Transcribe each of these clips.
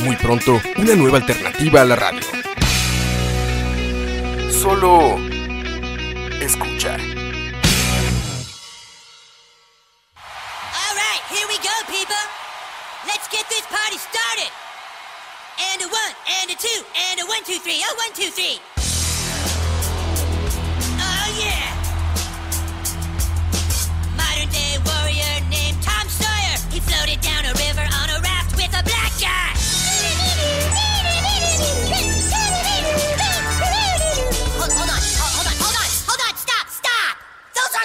Muy pronto, una nueva alternativa a la radio. Solo escucha. All right, here we go, people. Let's get this party started. And a one, and a two, and a one, two, three. Oh, one, two, three.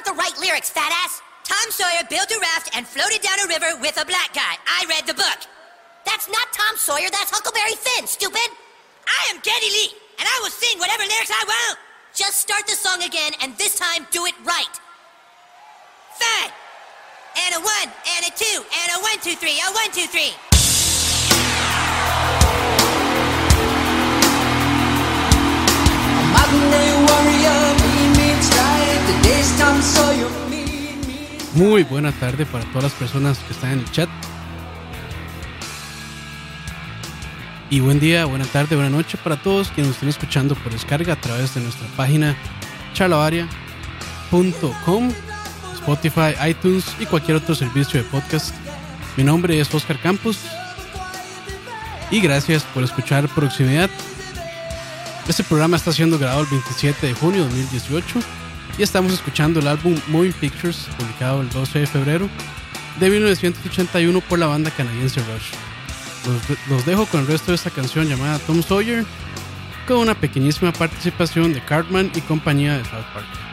The right lyrics, fat ass! Tom Sawyer built a raft and floated down a river with a black guy. I read the book. That's not Tom Sawyer, that's Huckleberry Finn, stupid! I am Geddy Lee, and I will sing whatever lyrics I want! Just start the song again, and this time do it right. Fine! And a one, and a two, and a one, two, three, a one, two, three. Muy buena tarde para todas las personas que están en el chat. Y buen día, buena tarde, buena noche para todos quienes nos estén escuchando por descarga a través de nuestra página charlavaria.com, Spotify, iTunes y cualquier otro servicio de podcast. Mi nombre es Oscar Campos y gracias por escuchar Proximidad. Este programa está siendo grabado el 27 de junio de 2018 y estamos escuchando el álbum Moving Pictures, publicado el 12 de febrero de 1981 por la banda canadiense Rush. Los, dejo con el resto de esta canción llamada Tom Sawyer, con una pequeñísima participación de Cartman y compañía de South Park.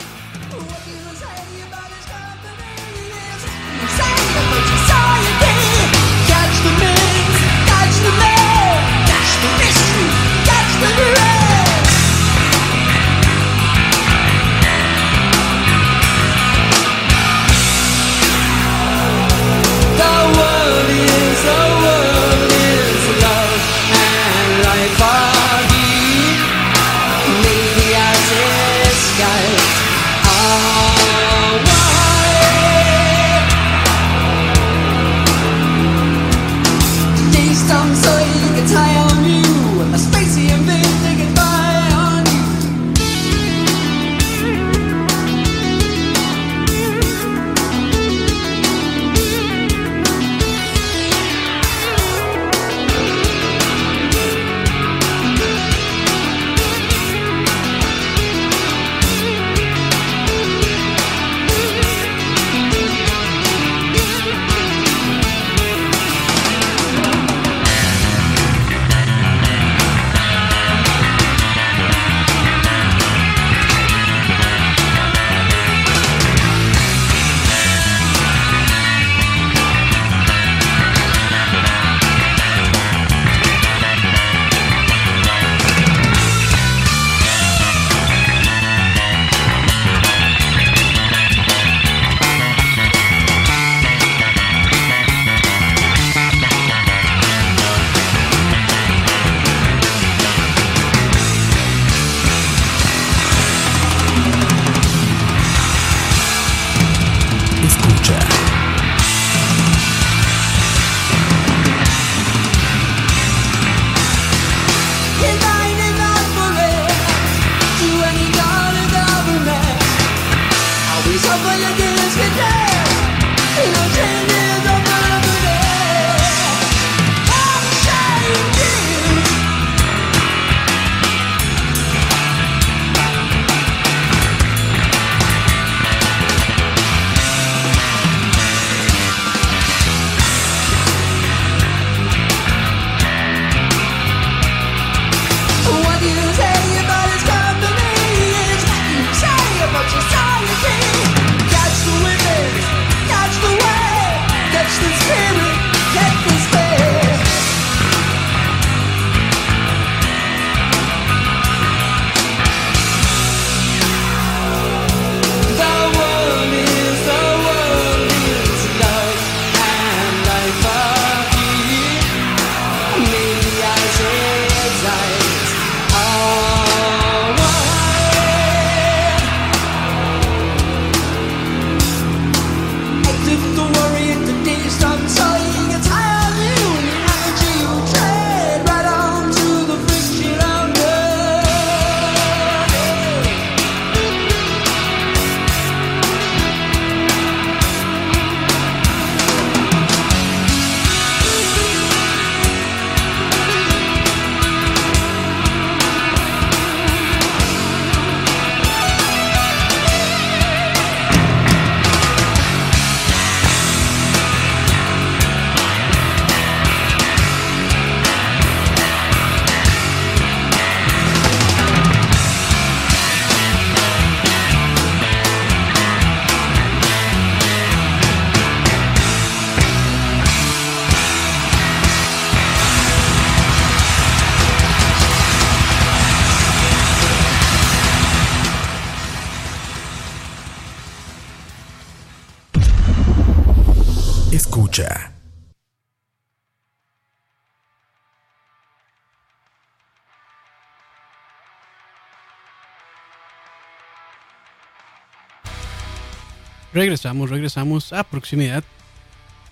Regresamos, regresamos a proximidad.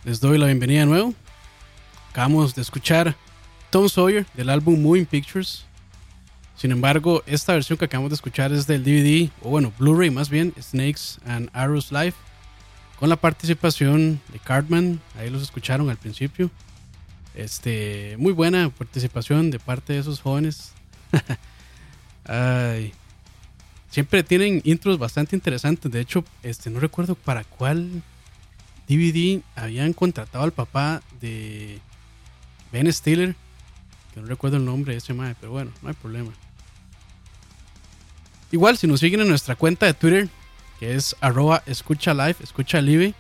Les doy la bienvenida de nuevo. Acabamos de escuchar Tom Sawyer del álbum Moving Pictures. Sin embargo, esta versión que acabamos de escuchar es del DVD, o bueno, Blu-ray más bien, Snakes and Arrows Live, con la participación de Cartman. Ahí los escucharon al principio. Este, muy buena participación de parte de esos jóvenes. Ay, siempre tienen intros bastante interesantes. De hecho, este, no recuerdo para cuál DVD habían contratado al papá de Ben Stiller. Que no recuerdo el nombre de ese mae, pero bueno, no hay problema. Igual, si nos siguen en nuestra cuenta de Twitter, que es arroba escucha live, escucha live,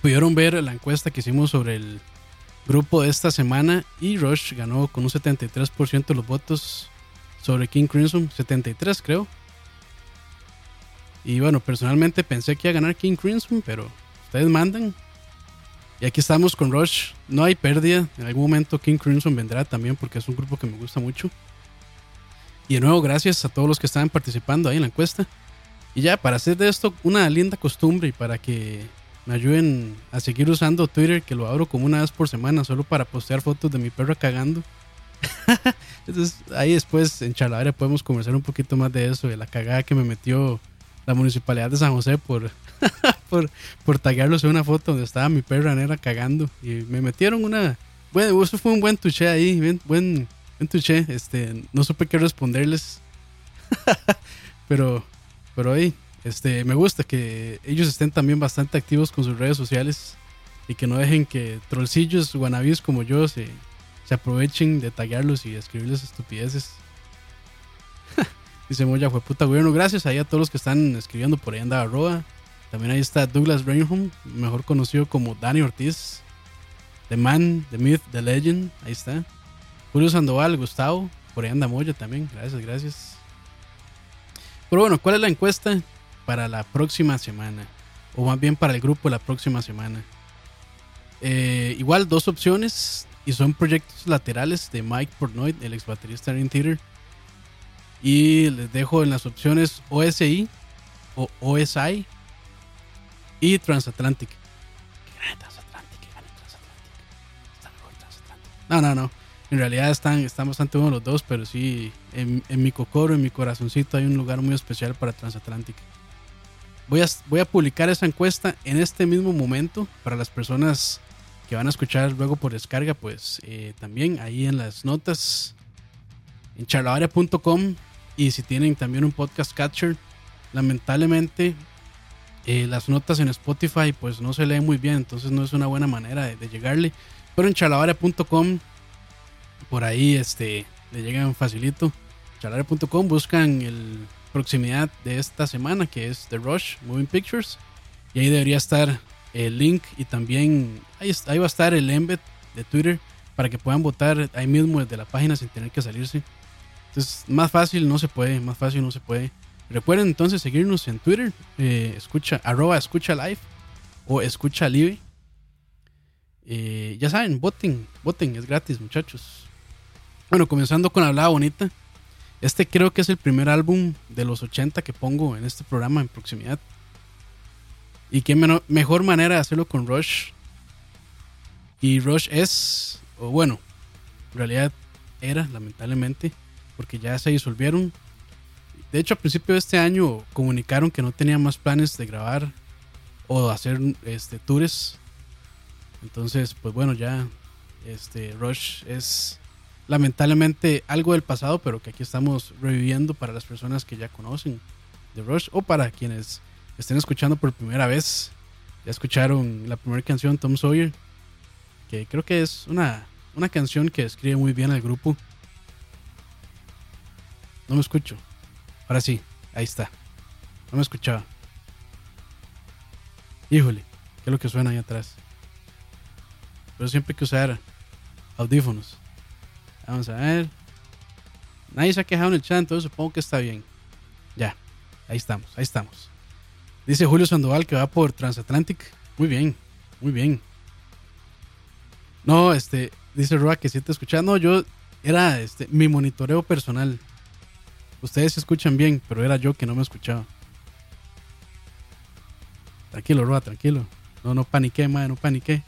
pudieron ver la encuesta que hicimos sobre el grupo de esta semana y Rush ganó con un 73% de los votos sobre King Crimson, 73 creo. Y bueno, personalmente pensé que iba a ganar King Crimson, pero ustedes mandan. Y aquí estamos con Rush. No hay pérdida. En algún momento King Crimson vendrá también porque es un grupo que me gusta mucho. Y de nuevo, gracias a todos los que estaban participando ahí en la encuesta. Y ya, para hacer de esto una linda costumbre y para que me ayuden a seguir usando Twitter, que lo abro como una vez por semana, solo para postear fotos de mi perro cagando. Entonces, ahí después en Chalavera podemos conversar un poquito más de eso, de la cagada que me metió la municipalidad de San José por, por, por taguearlos en una foto donde estaba mi perra negra cagando. Y me metieron una. Bueno, eso fue un buen touché ahí, buen, buen, buen touché. Este, no supe qué responderles. pero, pero ahí, este, me gusta que ellos estén también bastante activos con sus redes sociales y que no dejen que trollcillos guanabis como yo se, se aprovechen de taguearlos y escribirles estupideces. Dice Moya, fue puta gobierno. Gracias ahí a todos los que están escribiendo por ahí anda Roa. También ahí está Douglas Rainham, mejor conocido como Danny Ortiz. The Man, The Myth, The Legend. Ahí está. Julio Sandoval, Gustavo. Por ahí anda Moya también. Gracias, gracias. Pero bueno, ¿cuál es la encuesta para la próxima semana? O más bien para el grupo la próxima semana. Eh, igual dos opciones. Y son proyectos laterales de Mike Portnoy, el ex baterista de Theater. Y les dejo en las opciones OSI o OSI y Transatlantic. Que gane Transatlantic, que gane Transatlantic. Está mejor Transatlantic. No, no, no. En realidad están, están bastante buenos los dos, pero sí, en, mi cocoro, en mi corazoncito hay un lugar muy especial para Transatlantic. Voy a, voy a publicar esa encuesta en este mismo momento para las personas que van a escuchar luego por descarga, pues eh, también ahí en las notas en charlavaria.com y si tienen también un podcast catcher, lamentablemente eh, las notas en Spotify pues no se leen muy bien, entonces no es una buena manera de, llegarle. Pero en charlavaria.com, por ahí este, le llegan facilito. Charlavaria.com buscan el proximidad de esta semana que es The Rush Moving Pictures y ahí debería estar el link y también ahí, ahí va a estar el embed de Twitter para que puedan votar ahí mismo desde la página sin tener que salirse. Entonces, más fácil no se puede, más fácil no se puede. Recuerden entonces seguirnos en Twitter, eh, escucha, arroba escucha live o escucha live. Eh, ya saben, voten, voten, es gratis muchachos. Bueno, comenzando con Hablada Bonita. Este creo que es el primer álbum de los 80 que pongo en este programa en proximidad. Y qué mejor manera de hacerlo con Rush. Y Rush es, o bueno, en realidad era, lamentablemente, porque ya se disolvieron. De hecho, a principio de este año comunicaron que no tenían más planes de grabar o hacer este, tours. Entonces, pues bueno, ya este Rush es lamentablemente algo del pasado, pero que aquí estamos reviviendo para las personas que ya conocen de Rush o para quienes estén escuchando por primera vez. Ya escucharon la primera canción, Tom Sawyer, que creo que es una, una canción que describe muy bien al grupo. No me escucho. Ahora sí, ahí está. No me escuchaba. Híjole, ¿qué es lo que suena ahí atrás? Pero siempre hay que usar audífonos. Vamos a ver. Nadie se ha quejado en el chat, entonces supongo que está bien. Ya, ahí estamos, ahí estamos. Dice Julio Sandoval que va por Transatlantic. Muy bien, muy bien. No, este, dice Roa que si te escuchando. No, yo era este, mi monitoreo personal. Ustedes se escuchan bien, pero era yo que no me escuchaba. Tranquilo, Roa, tranquilo. No, no paniqué, madre, no paniqué.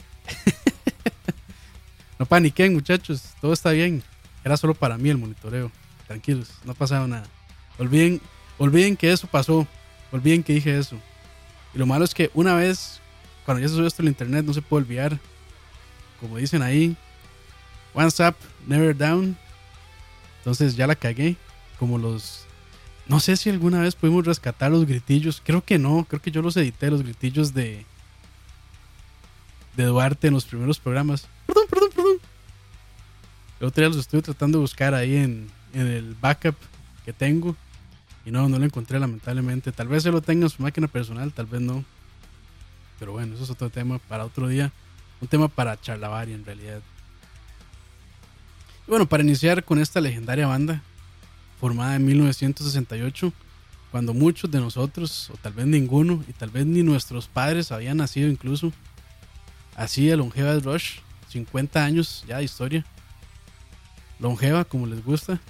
no paniqué, muchachos. Todo está bien. Era solo para mí el monitoreo. Tranquilos, no ha pasado nada. Olviden, olviden que eso pasó. Olviden que dije eso. Y lo malo es que una vez, cuando ya se sube esto al internet, no se puede olvidar. Como dicen ahí, once up, never down. Entonces ya la cagué. Como los. No sé si alguna vez pudimos rescatar los gritillos. Creo que no. Creo que yo los edité, los gritillos de. De Duarte en los primeros programas. Perdón, perdón, perdón. El otro día los estuve tratando de buscar ahí en, en el backup que tengo. Y no, no lo encontré lamentablemente. Tal vez se lo tenga en su máquina personal, tal vez no. Pero bueno, eso es otro tema para otro día. Un tema para charlavaria en realidad. Bueno, para iniciar con esta legendaria banda, formada en 1968, cuando muchos de nosotros, o tal vez ninguno, y tal vez ni nuestros padres habían nacido incluso, así de longeva es Rush, 50 años ya de historia. Longeva, como les gusta.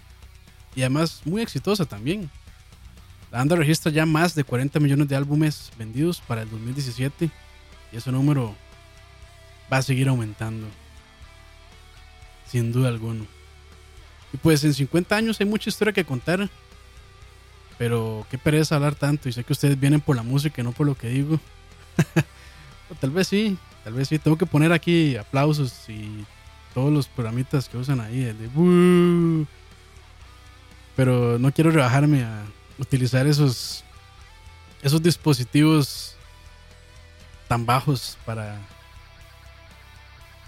Y además muy exitosa también. La banda registra ya más de 40 millones de álbumes vendidos para el 2017 y ese número va a seguir aumentando. Sin duda alguna. Y pues en 50 años hay mucha historia que contar. Pero qué pereza hablar tanto. Y sé que ustedes vienen por la música y no por lo que digo. tal vez sí, tal vez sí. Tengo que poner aquí aplausos y todos los programitas que usan ahí. El. Pero no quiero rebajarme a utilizar esos, esos dispositivos tan bajos para,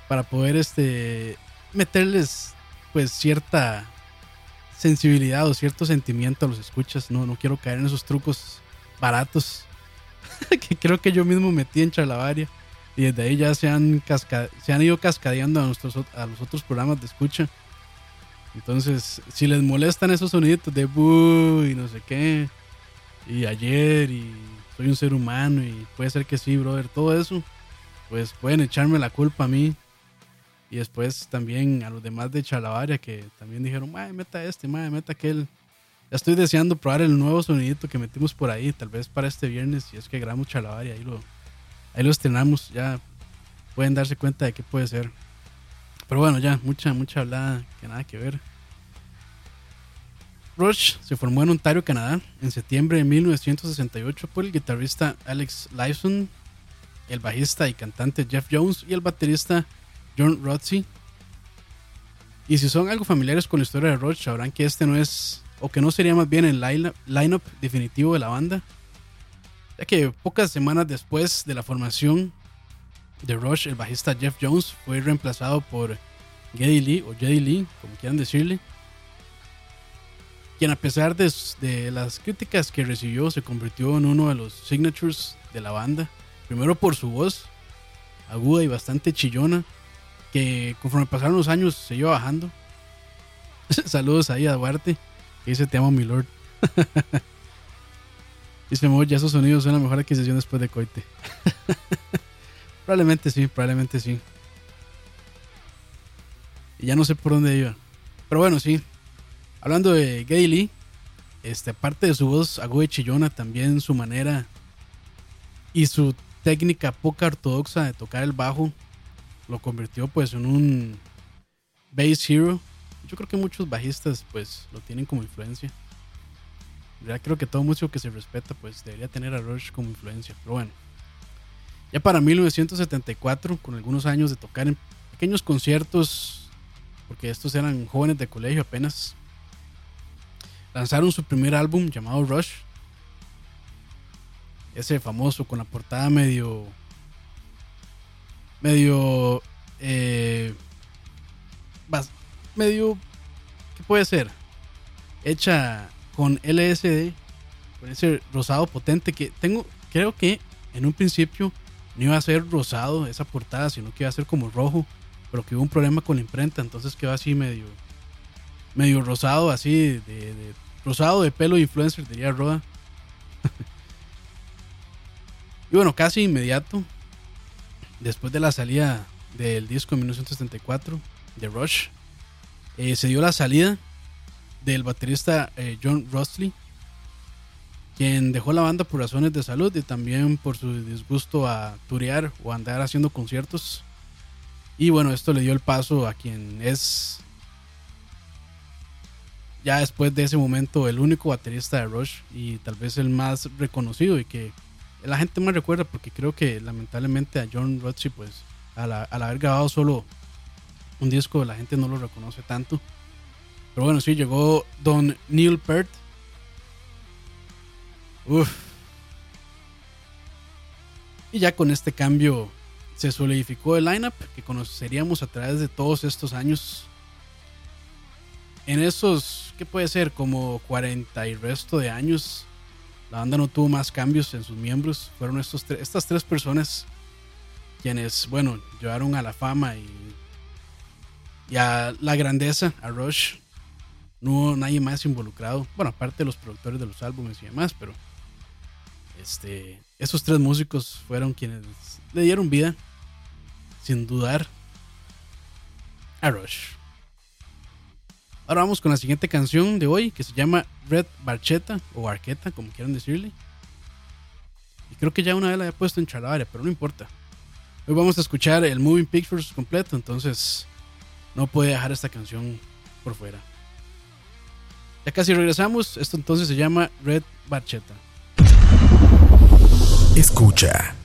para poder este, meterles pues cierta sensibilidad o cierto sentimiento a los escuchas. No, no quiero caer en esos trucos baratos que creo que yo mismo metí en Charlavaria. Y desde ahí ya se han, casca- se han ido cascadeando a, nuestros, a los otros programas de escucha. Entonces, si les molestan esos soniditos de "Boo" y no sé qué, y ayer, y soy un ser humano, y puede ser que sí, brother, todo eso, pues pueden echarme la culpa a mí. Y después también a los demás de Chalabaria que también dijeron, madre, meta este, madre, meta aquel. Ya estoy deseando probar el nuevo sonidito que metimos por ahí, tal vez para este viernes, si es que grabamos Chalabaria, ahí lo, ahí lo estrenamos, ya pueden darse cuenta de qué puede ser. Pero bueno, ya, mucha, mucha hablada que nada que ver. Rush se formó en Ontario, Canadá, en septiembre de 1968 por el guitarrista Alex Lifeson, el bajista y cantante Jeff Jones y el baterista John Rotsey. Y si son algo familiares con la historia de Rush, sabrán que este no es, o que no sería más bien el line- lineup definitivo de la banda, ya que pocas semanas después de la formación de Rush, el bajista Jeff Jones fue reemplazado por Geddy Lee, o Geddy Lee, como quieran decirle, quien a pesar de, de las críticas que recibió se convirtió en uno de los signatures de la banda. Primero por su voz aguda y bastante chillona, conforme pasaron los años se iba bajando. Saludos ahí a Duarte, que dice te amo mi lord. dice Mo, ya esos sonidos son la mejor adquisición después de Coite. probablemente sí, probablemente sí. Y ya no sé por dónde iba. Pero bueno, sí, Hablando de Lee, este, aparte de su voz aguda y chillona, también su manera y su técnica poca ortodoxa de tocar el bajo lo convirtió pues en un bass hero. Yo creo que muchos bajistas pues lo tienen como influencia. Ya creo que todo músico que se respeta pues debería tener a Rush como influencia. Pero bueno. Ya para 1974, con algunos años de tocar en pequeños conciertos, porque estos eran jóvenes de colegio apenas, lanzaron su primer álbum llamado Rush. Ese famoso con la portada medio. Medio. eh, medio. ¿Qué puede ser? Hecha con LSD, con ese rosado potente que tengo. Creo que en un principio no iba a ser rosado esa portada, sino que iba a ser como rojo, pero que hubo un problema con la imprenta, entonces quedó así medio medio rosado, así de, de- rosado de pelo influencer, diría Roda. y bueno, casi inmediato, después de la salida del disco en 1974 de Rush, eh, se dio la salida del baterista eh, John Rostley, quien dejó la banda por razones de salud y también por su disgusto a turear o andar haciendo conciertos. Y bueno, esto le dio el paso a quien es ya después de ese momento el único baterista de Rush y tal vez el más reconocido y que la gente más recuerda porque creo que lamentablemente a John Rutsey pues al, al haber grabado solo un disco la gente no lo reconoce tanto. Pero bueno, sí, llegó Don Neil Peart. Uf. Y ya con este cambio se solidificó el lineup que conoceríamos a través de todos estos años. En esos, ¿qué puede ser? Como 40 y resto de años, la banda no tuvo más cambios en sus miembros. Fueron estos estas tres personas quienes, bueno, llevaron a la fama y, y a la grandeza a Rush. No hubo nadie más involucrado. Bueno, aparte de los productores de los álbumes y demás, pero este, esos tres músicos fueron quienes le dieron vida, sin dudar, a Rush. Ahora vamos con la siguiente canción de hoy que se llama Red Barcheta o Barqueta, como quieran decirle. Y creo que ya una vez la había puesto en Chalabaria, pero no importa. Hoy vamos a escuchar el Moving Pictures completo, entonces no puede dejar esta canción por fuera. Ya casi regresamos. Esto entonces se llama Red Barcheta. Escucha.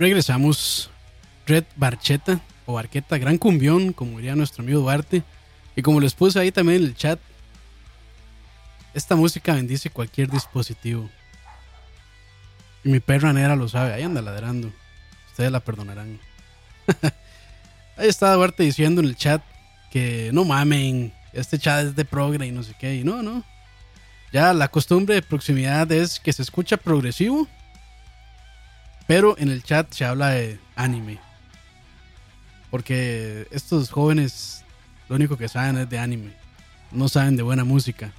Regresamos. Red Barcheta o Barqueta, gran cumbión, como diría nuestro amigo Duarte. Y como les puse ahí también en el chat, esta música bendice cualquier dispositivo. Y mi perra negra lo sabe, ahí anda ladrando. Ustedes la perdonarán. ahí está Duarte diciendo en el chat que no mamen, este chat es de progre y no sé qué. Y no, no. Ya la costumbre de proximidad es que se escucha progresivo, pero en el chat se habla de anime. Porque estos jóvenes lo único que saben es de anime. No saben de buena música.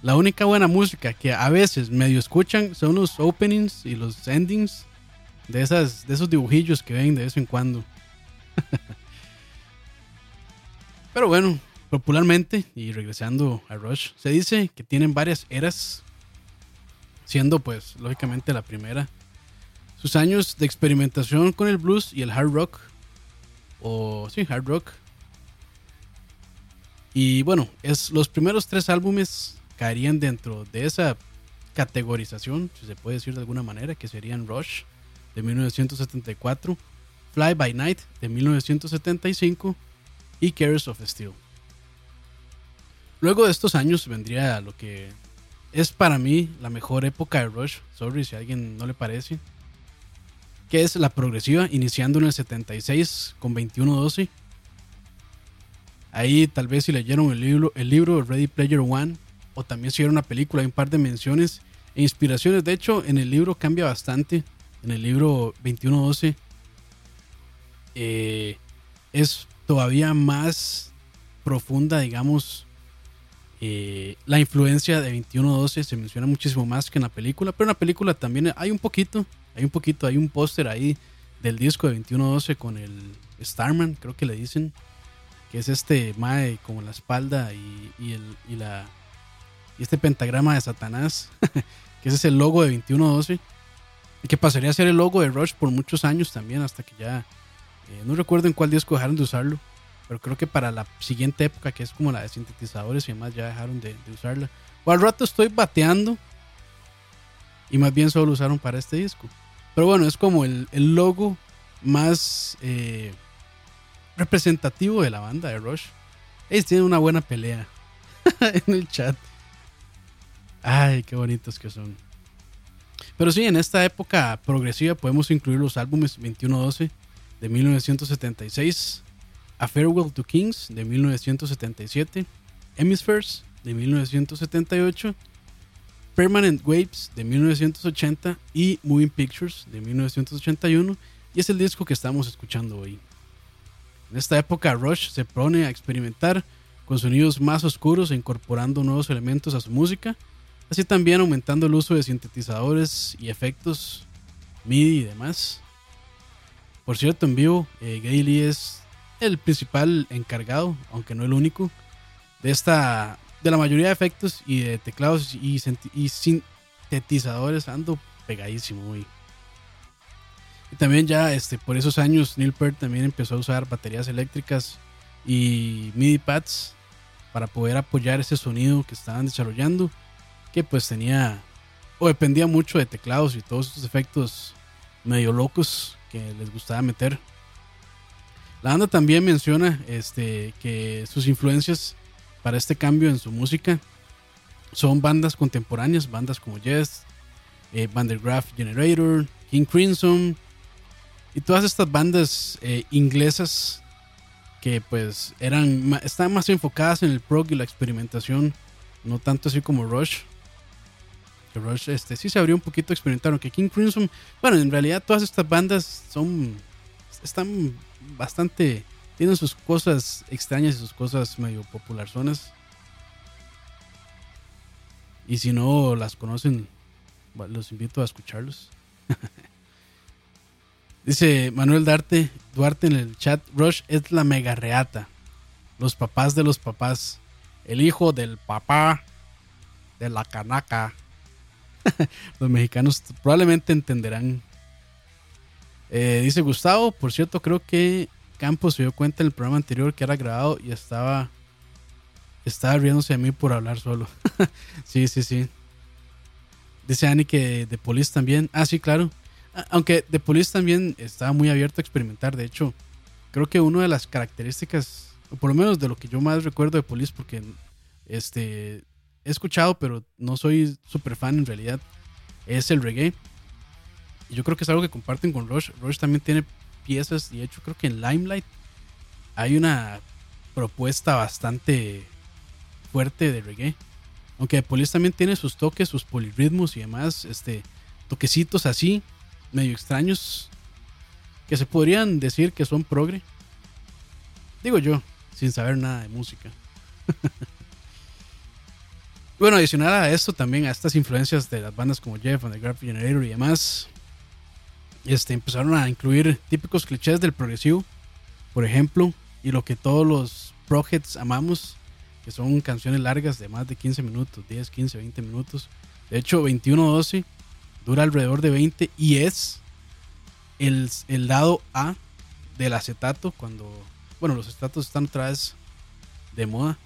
La única buena música que a veces medio escuchan son los openings y los endings de, esas, de esos dibujillos que ven de vez en cuando. Pero bueno, popularmente, y regresando a Rush, se dice que tienen varias eras, siendo pues lógicamente la primera. Sus años de experimentación con el blues y el hard rock, o sí, hard rock. Y bueno, es, los primeros tres álbumes caerían dentro de esa categorización, si se puede decir de alguna manera, que serían Rush de 1974, Fly by Night de 1975 y Cares of Steel. Luego de estos años vendría lo que es para mí la mejor época de Rush, sorry si a alguien no le parece, que es la progresiva, iniciando en el 76 con 2112. Ahí tal vez si leyeron el libro, el libro Ready Player One, o también si vieron una película, hay un par de menciones e inspiraciones. De hecho, en el libro cambia bastante. En el libro 2112 eh, es todavía más profunda, digamos, eh, la influencia de 2112 se menciona muchísimo más que en la película, pero en la película también hay un poquito, hay un poquito, hay un póster ahí del disco de 2112 con el Starman, creo que le dicen, que es este Mae como la espalda y, el, y la y este pentagrama de Satanás, que ese es el logo de 2112, y que pasaría a ser el logo de Rush por muchos años también, hasta que ya, eh, no recuerdo en cuál disco dejaron de usarlo, pero creo que para la siguiente época, que es como la de sintetizadores y demás, ya dejaron de, usarla. O al rato estoy bateando y más bien solo lo usaron para este disco. Pero bueno, es como el, logo más eh, representativo de la banda de Rush. Ellos tienen una buena pelea en el chat. Ay, qué bonitos que son. Pero sí, en esta época progresiva podemos incluir los álbumes 2112 de 1976, A Farewell to Kings de 1977, Hemispheres de 1978, Permanent Waves de 1980 y Moving Pictures de 1981 y es el disco que estamos escuchando hoy. En esta época Rush se pone a experimentar con sonidos más oscuros e incorporando nuevos elementos a su música así también aumentando el uso de sintetizadores y efectos MIDI y demás. Por cierto, en vivo, eh, es el principal encargado, aunque no el único, de esta, de la mayoría de efectos y de teclados y, sintetizadores. Ando pegadísimo, Y también ya este, por esos años Neil Peart también empezó a usar baterías eléctricas y MIDI pads para poder apoyar ese sonido que estaban desarrollando que pues tenía o dependía mucho de teclados y todos esos efectos medio locos que les gustaba meter. La banda también menciona este, que sus influencias para este cambio en su música son bandas contemporáneas, bandas como Yes, eh, Generator, King Crimson y todas estas bandas eh, inglesas que pues eran estaban más enfocadas en el prog y la experimentación, no tanto así como Rush que Rush este, sí se abrió un poquito experimentar, que King Crimson, bueno, en realidad todas estas bandas son, están bastante, tienen sus cosas extrañas y sus cosas medio zonas Y si no las conocen, los invito a escucharlos. Dice Manuel Darte, Duarte en el chat, Rush es la mega reata. Los papás de los papás. El hijo del papá de la canaca. Los mexicanos probablemente entenderán. Eh, dice Gustavo, por cierto, creo que Campos se dio cuenta en el programa anterior que era grabado y estaba estaba riéndose de mí por hablar solo. sí, sí, sí. Dice Ani que The Police también. Ah, sí, claro. Aunque The Police también estaba muy abierto a experimentar. De hecho, creo que una de las características, por lo menos de lo que yo más recuerdo de Police, porque este he escuchado, pero no soy súper fan en realidad, es el reggae. Y yo creo que es algo que comparten con Rush. Rush también tiene y de hecho creo que en Limelight hay una propuesta bastante fuerte de reggae. Aunque Police también tiene sus toques, sus polirritmos y demás, este, toquecitos así, medio extraños, que se podrían decir que son progre. Digo yo, sin saber nada de música. bueno, adicional a esto también, a estas influencias de las bandas como Jeff and the Graphic Generator y demás, este, empezaron a incluir típicos clichés del progresivo, por ejemplo, y lo que todos los projects amamos, que son canciones largas de más de 15 minutos, 10, 15, 20 minutos. De hecho, 21-12 dura alrededor de 20 y es el, el lado A del acetato cuando, bueno, los acetatos están otra vez de moda,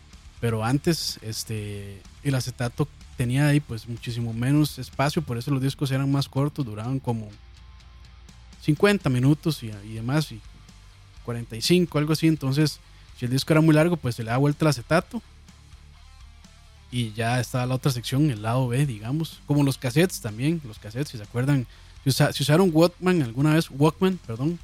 pero antes este, el acetato tenía ahí pues muchísimo menos espacio, por eso los discos eran más cortos, duraban como 50 minutos y, y demás, y 45, algo así, entonces si el disco era muy largo, pues se le da vuelta el acetato. Y ya está la otra sección, el lado B, digamos. Como los cassettes también, los cassettes, si se acuerdan, si, usa- si usaron Walkman alguna vez, Walkman, perdón,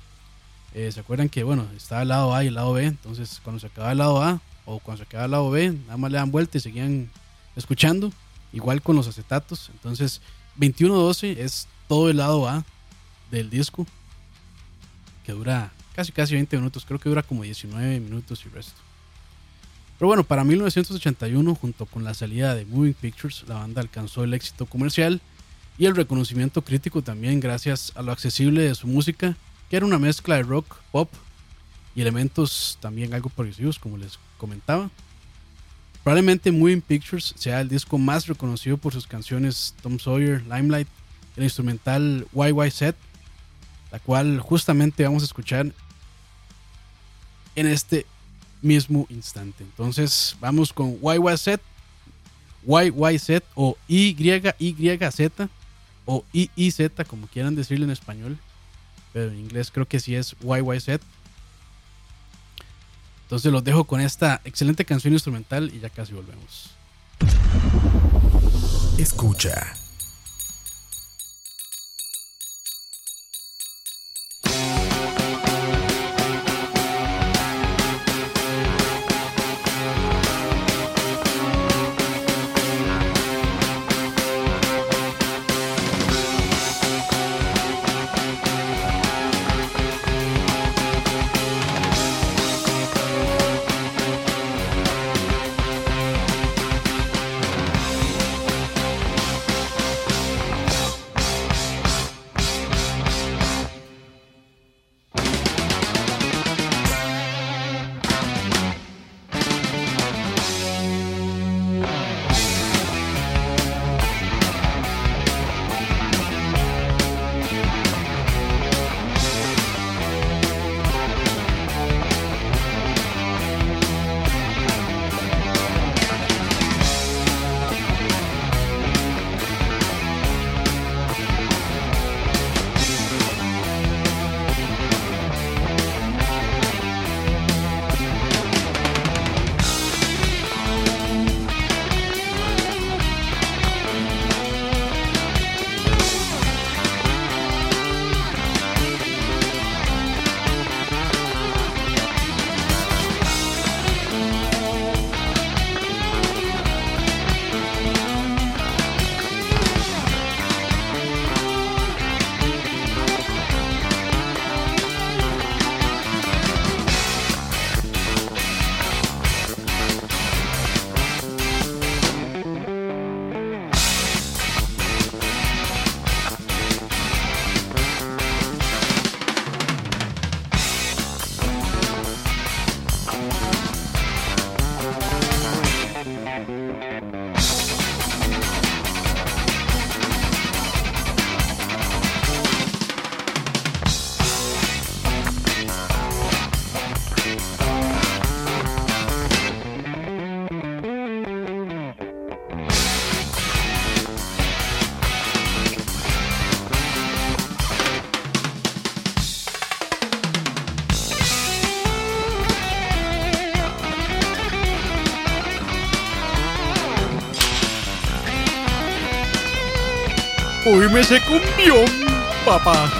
eh, se acuerdan que, bueno, estaba el lado A y el lado B, entonces cuando se acababa el lado A o cuando se acababa el lado B, nada más le dan vuelta y seguían escuchando, igual con los acetatos. Entonces, 2112 es todo el lado A del disco, que dura casi casi 20 minutos, creo que dura como 19 minutos y resto. Pero bueno, para 1981, junto con la salida de Moving Pictures, la banda alcanzó el éxito comercial y el reconocimiento crítico también gracias a lo accesible de su música, que era una mezcla de rock, pop y elementos también algo progresivos, como les comentaba. Probablemente Moving Pictures sea el disco más reconocido por sus canciones Tom Sawyer, Limelight, el instrumental YYZ, la cual justamente vamos a escuchar en este mismo instante. Entonces vamos con YYZ, YYZ o YYZ o IIZ, como quieran decirlo en español, pero en inglés creo que sí es YYZ. Entonces los dejo con esta excelente canción instrumental y ya casi volvemos. Escucha. Ese cumbión, papá.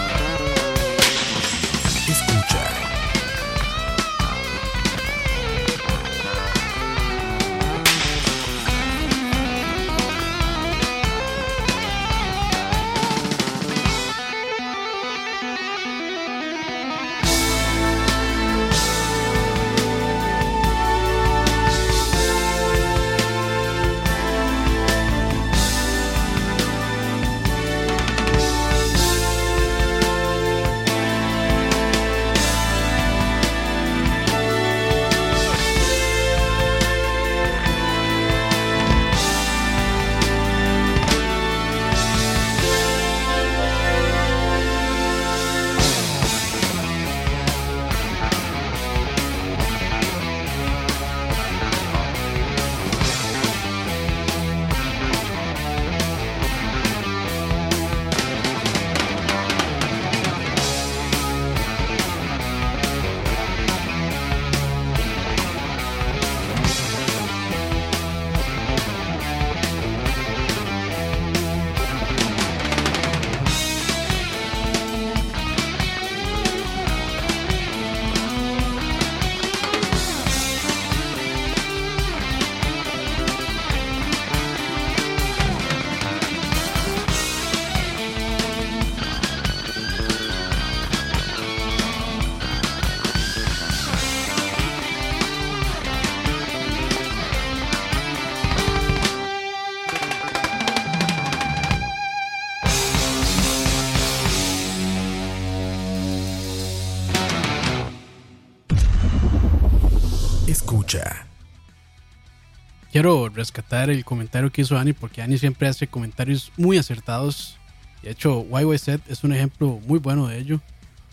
Rescatar el comentario que hizo Ani porque Ani siempre hace comentarios muy acertados. De hecho, YYZ es un ejemplo muy bueno de ello.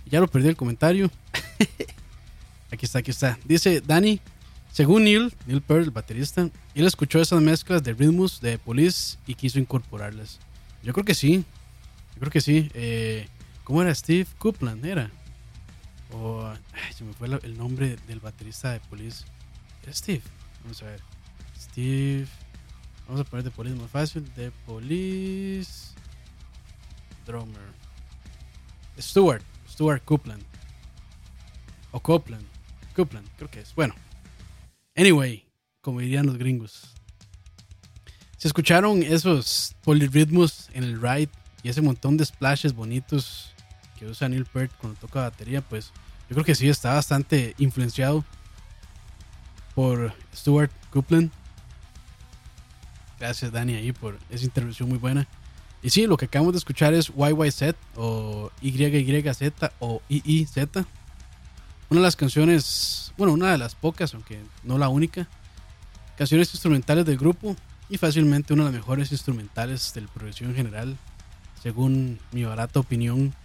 Ya lo perdí el comentario. aquí está, aquí está. Dice Dani, según Neil, Neil Peart, el baterista, él escuchó esas mezclas de ritmos de Police y quiso incorporarlas. Yo creo que sí. Yo creo que sí. Eh, ¿Cómo era Steve Copeland? Era. O, ay, se me fue el nombre del baterista de Police. ¿Era Steve? Vamos a ver. Steve. Vamos a poner de Police más fácil. De Police. Drummer. Stuart. Stuart Copeland. O Copeland. Copeland, creo que es. Bueno. Anyway, como dirían los gringos. Si escucharon esos polirritmos en el ride y ese montón de splashes bonitos que usa Neil Peart cuando toca batería, pues yo creo que sí está bastante influenciado por Stuart Copeland. Gracias Dani ahí por esa intervención muy buena. Y sí, lo que acabamos de escuchar es YYZ o YYZ o IIZ. Una de las canciones, bueno, una de las pocas, aunque no la única, canciones instrumentales del grupo y fácilmente una de las mejores instrumentales del progresivo en general, según mi barata opinión.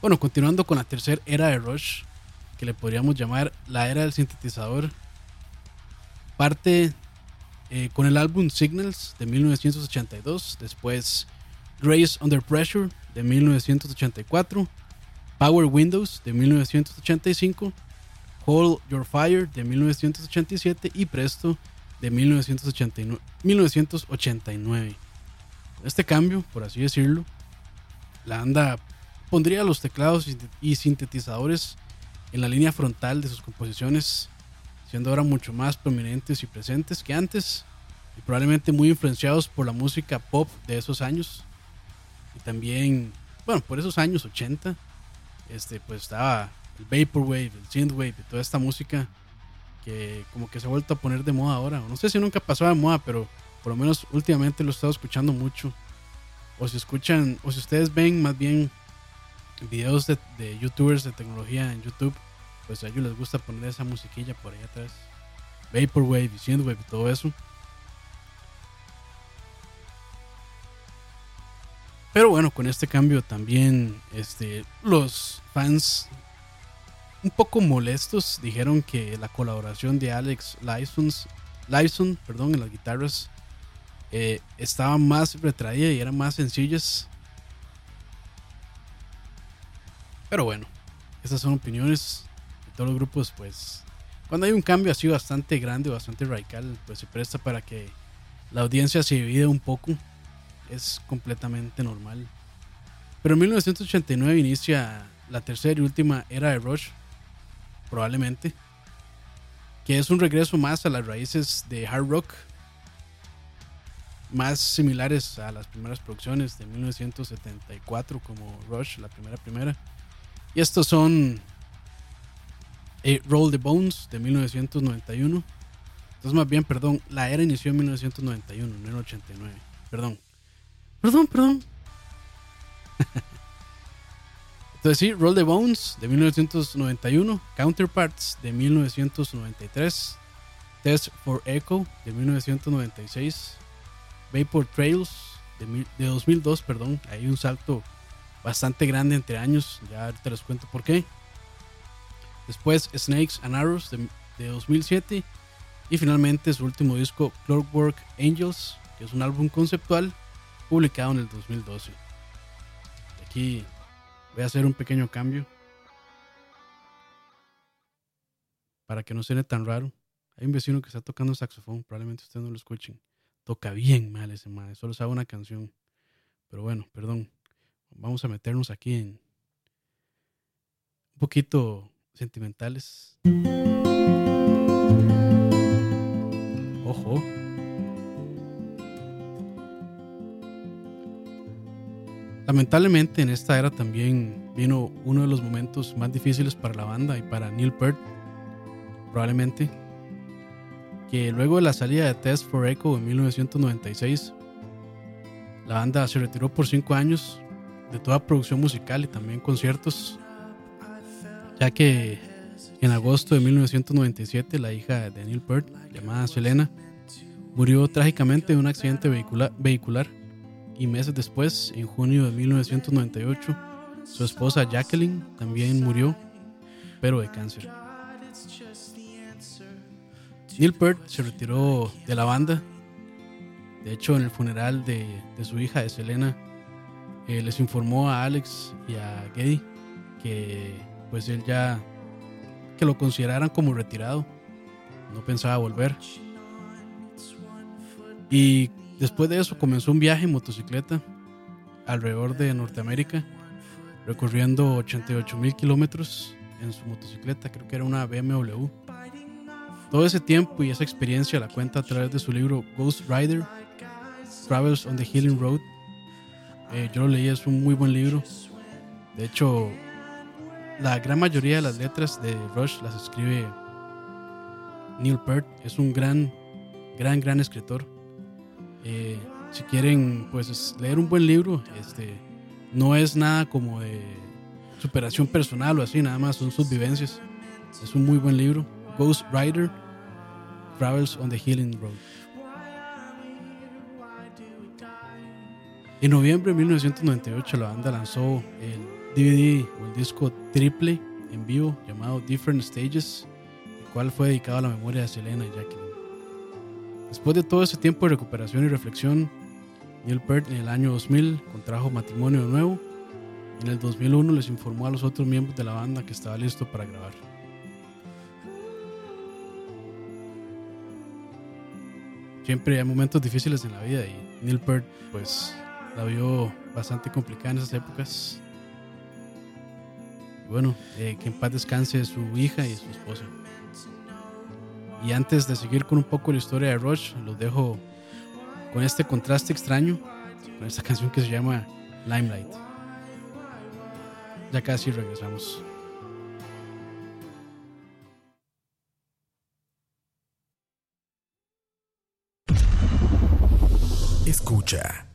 Bueno, continuando con la tercera era de Rush, que le podríamos llamar la era del sintetizador, parte eh, con el álbum Signals de 1982, después Grace Under Pressure de 1984, Power Windows de 1985, Hold Your Fire de 1987 y Presto de 1989. 1989. Este cambio, por así decirlo, la banda pondría los teclados y sintetizadores en la línea frontal de sus composiciones, siendo ahora mucho más prominentes y presentes que antes, y probablemente muy influenciados por la música pop de esos años, y también, bueno, por esos años 80, este, pues estaba el Vaporwave, el Synthwave y toda esta música que como que se ha vuelto a poner de moda ahora, no sé si nunca pasó de moda, pero por lo menos últimamente lo he estado escuchando mucho, o si escuchan, o si ustedes ven más bien videos de, de youtubers de tecnología en YouTube, pues a ellos les gusta poner esa musiquilla por ahí atrás. Vaporwave y Synthwave y todo eso. Pero bueno, con este cambio también este, los fans un poco molestos dijeron que la colaboración de Alex Lyson perdón, en las guitarras eh, estaba más retraída y eran más sencillas Pero bueno, esas son opiniones todos los grupos, pues cuando hay un cambio así bastante grande, bastante radical, pues se presta para que la audiencia se divide un poco. es completamente normal. Pero en 1989 inicia la tercera y última era de Rush, probablemente, que es un regreso más a las raíces de hard rock, más similares a las primeras producciones de 1974 como Rush, la primera primera. Y estos son eh, Roll the Bones de 1991. Entonces más bien, perdón, la era inició en 1991, no en 89. Perdón. Perdón, perdón. Entonces sí, Roll the Bones de 1991, Counterparts de 1993, Test for Echo de 1996, Vapor Trails de, de 2002, perdón, hay un salto bastante grande entre años, ya te les cuento por qué. Después Snakes and Arrows de, de 2007 y finalmente su último disco Clockwork Angels, que es un álbum conceptual publicado en el 2012. Aquí voy a hacer un pequeño cambio para que no suene tan raro. Hay un vecino que está tocando saxofón, probablemente ustedes no lo escuchen. Toca bien mal ese madre, solo sabe una canción. Pero bueno, perdón. Vamos a meternos aquí en un poquito sentimentales. Ojo. Lamentablemente en esta era también vino uno de los momentos más difíciles para la banda y para Neil Peart, probablemente, que luego de la salida de Test for Echo en 1996, la banda se retiró por cinco años de toda producción musical y también conciertos, ya que en agosto de 1997 la hija de Neil Peart, llamada Selena, murió trágicamente en un accidente vehicular, y meses después, en junio de 1998, su esposa Jacqueline también murió, pero de cáncer. Neil Peart se retiró de la banda. De hecho, en el funeral de, de su hija, de Selena, eh, les informó a Alex y a Geddy que pues él ya que lo consideraran como retirado. No pensaba volver. Y después de eso comenzó un viaje en motocicleta alrededor de Norteamérica, recorriendo 88 mil kilómetros en su motocicleta, creo que era una BMW. Todo ese tiempo y esa experiencia la cuenta a través de su libro Ghost Rider, Travels on the Healing Road. Eh, yo lo leí, es un muy buen libro. De hecho, la gran mayoría de las letras de Rush las escribe Neil Peart. Es un gran, gran, gran escritor. Eh, si quieren pues leer un buen libro, este, no es nada como de superación personal o así, nada más son sus vivencias. Es un muy buen libro. Ghost Rider, Travels on the Healing Road. En noviembre de 1998 la banda lanzó el DVD o el disco triple en vivo llamado Different Stages, el cual fue dedicado a la memoria de Selena y Jacqueline. Después de todo ese tiempo de recuperación y reflexión, Neil Peart en el año 2000 contrajo matrimonio nuevo y en el 2001 les informó a los otros miembros de la banda que estaba listo para grabar. Siempre hay momentos difíciles en la vida y Neil Peart pues la vio bastante complicada en esas épocas. Bueno, eh, que en paz descanse su hija y su esposa. Y antes de seguir con un poco la historia de Rush, los dejo con este contraste extraño, con esta canción que se llama Limelight. Ya casi regresamos. Escucha.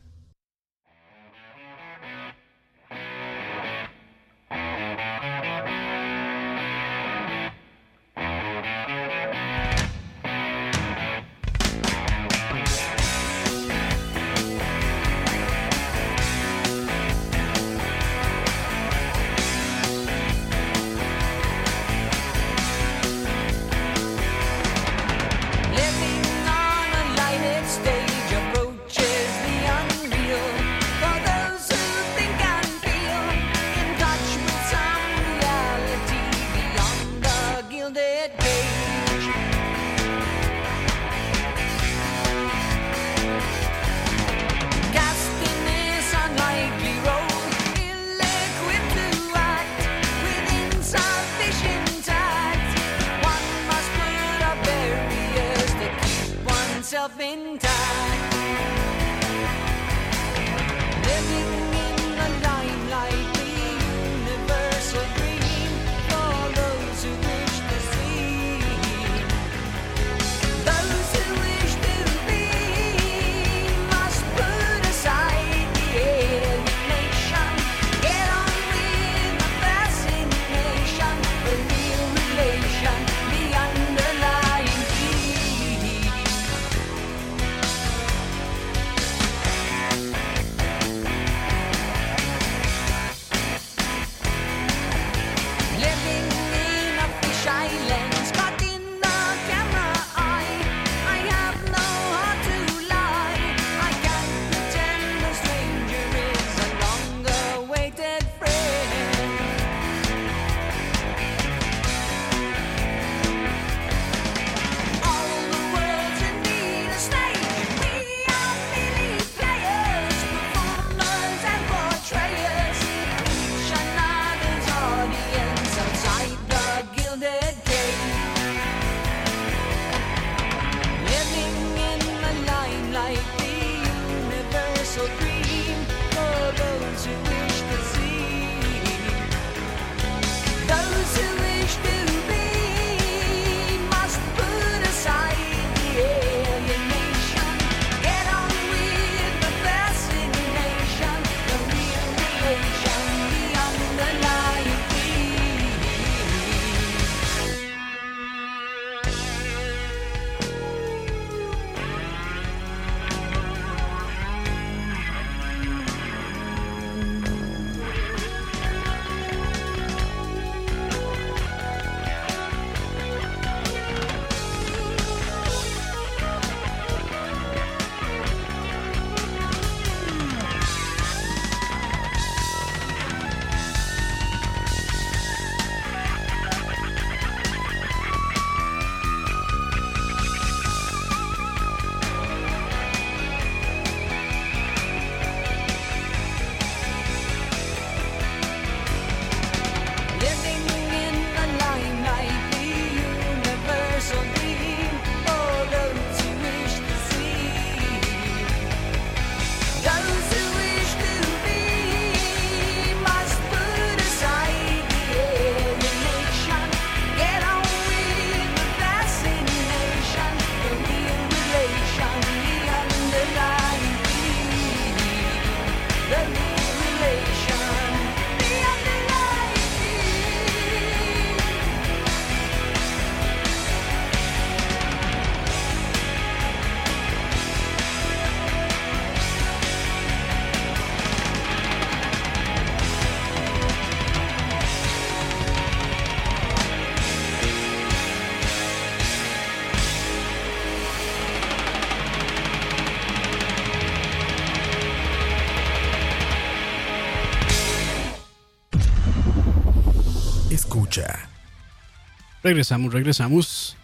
Regresamos, regresamos.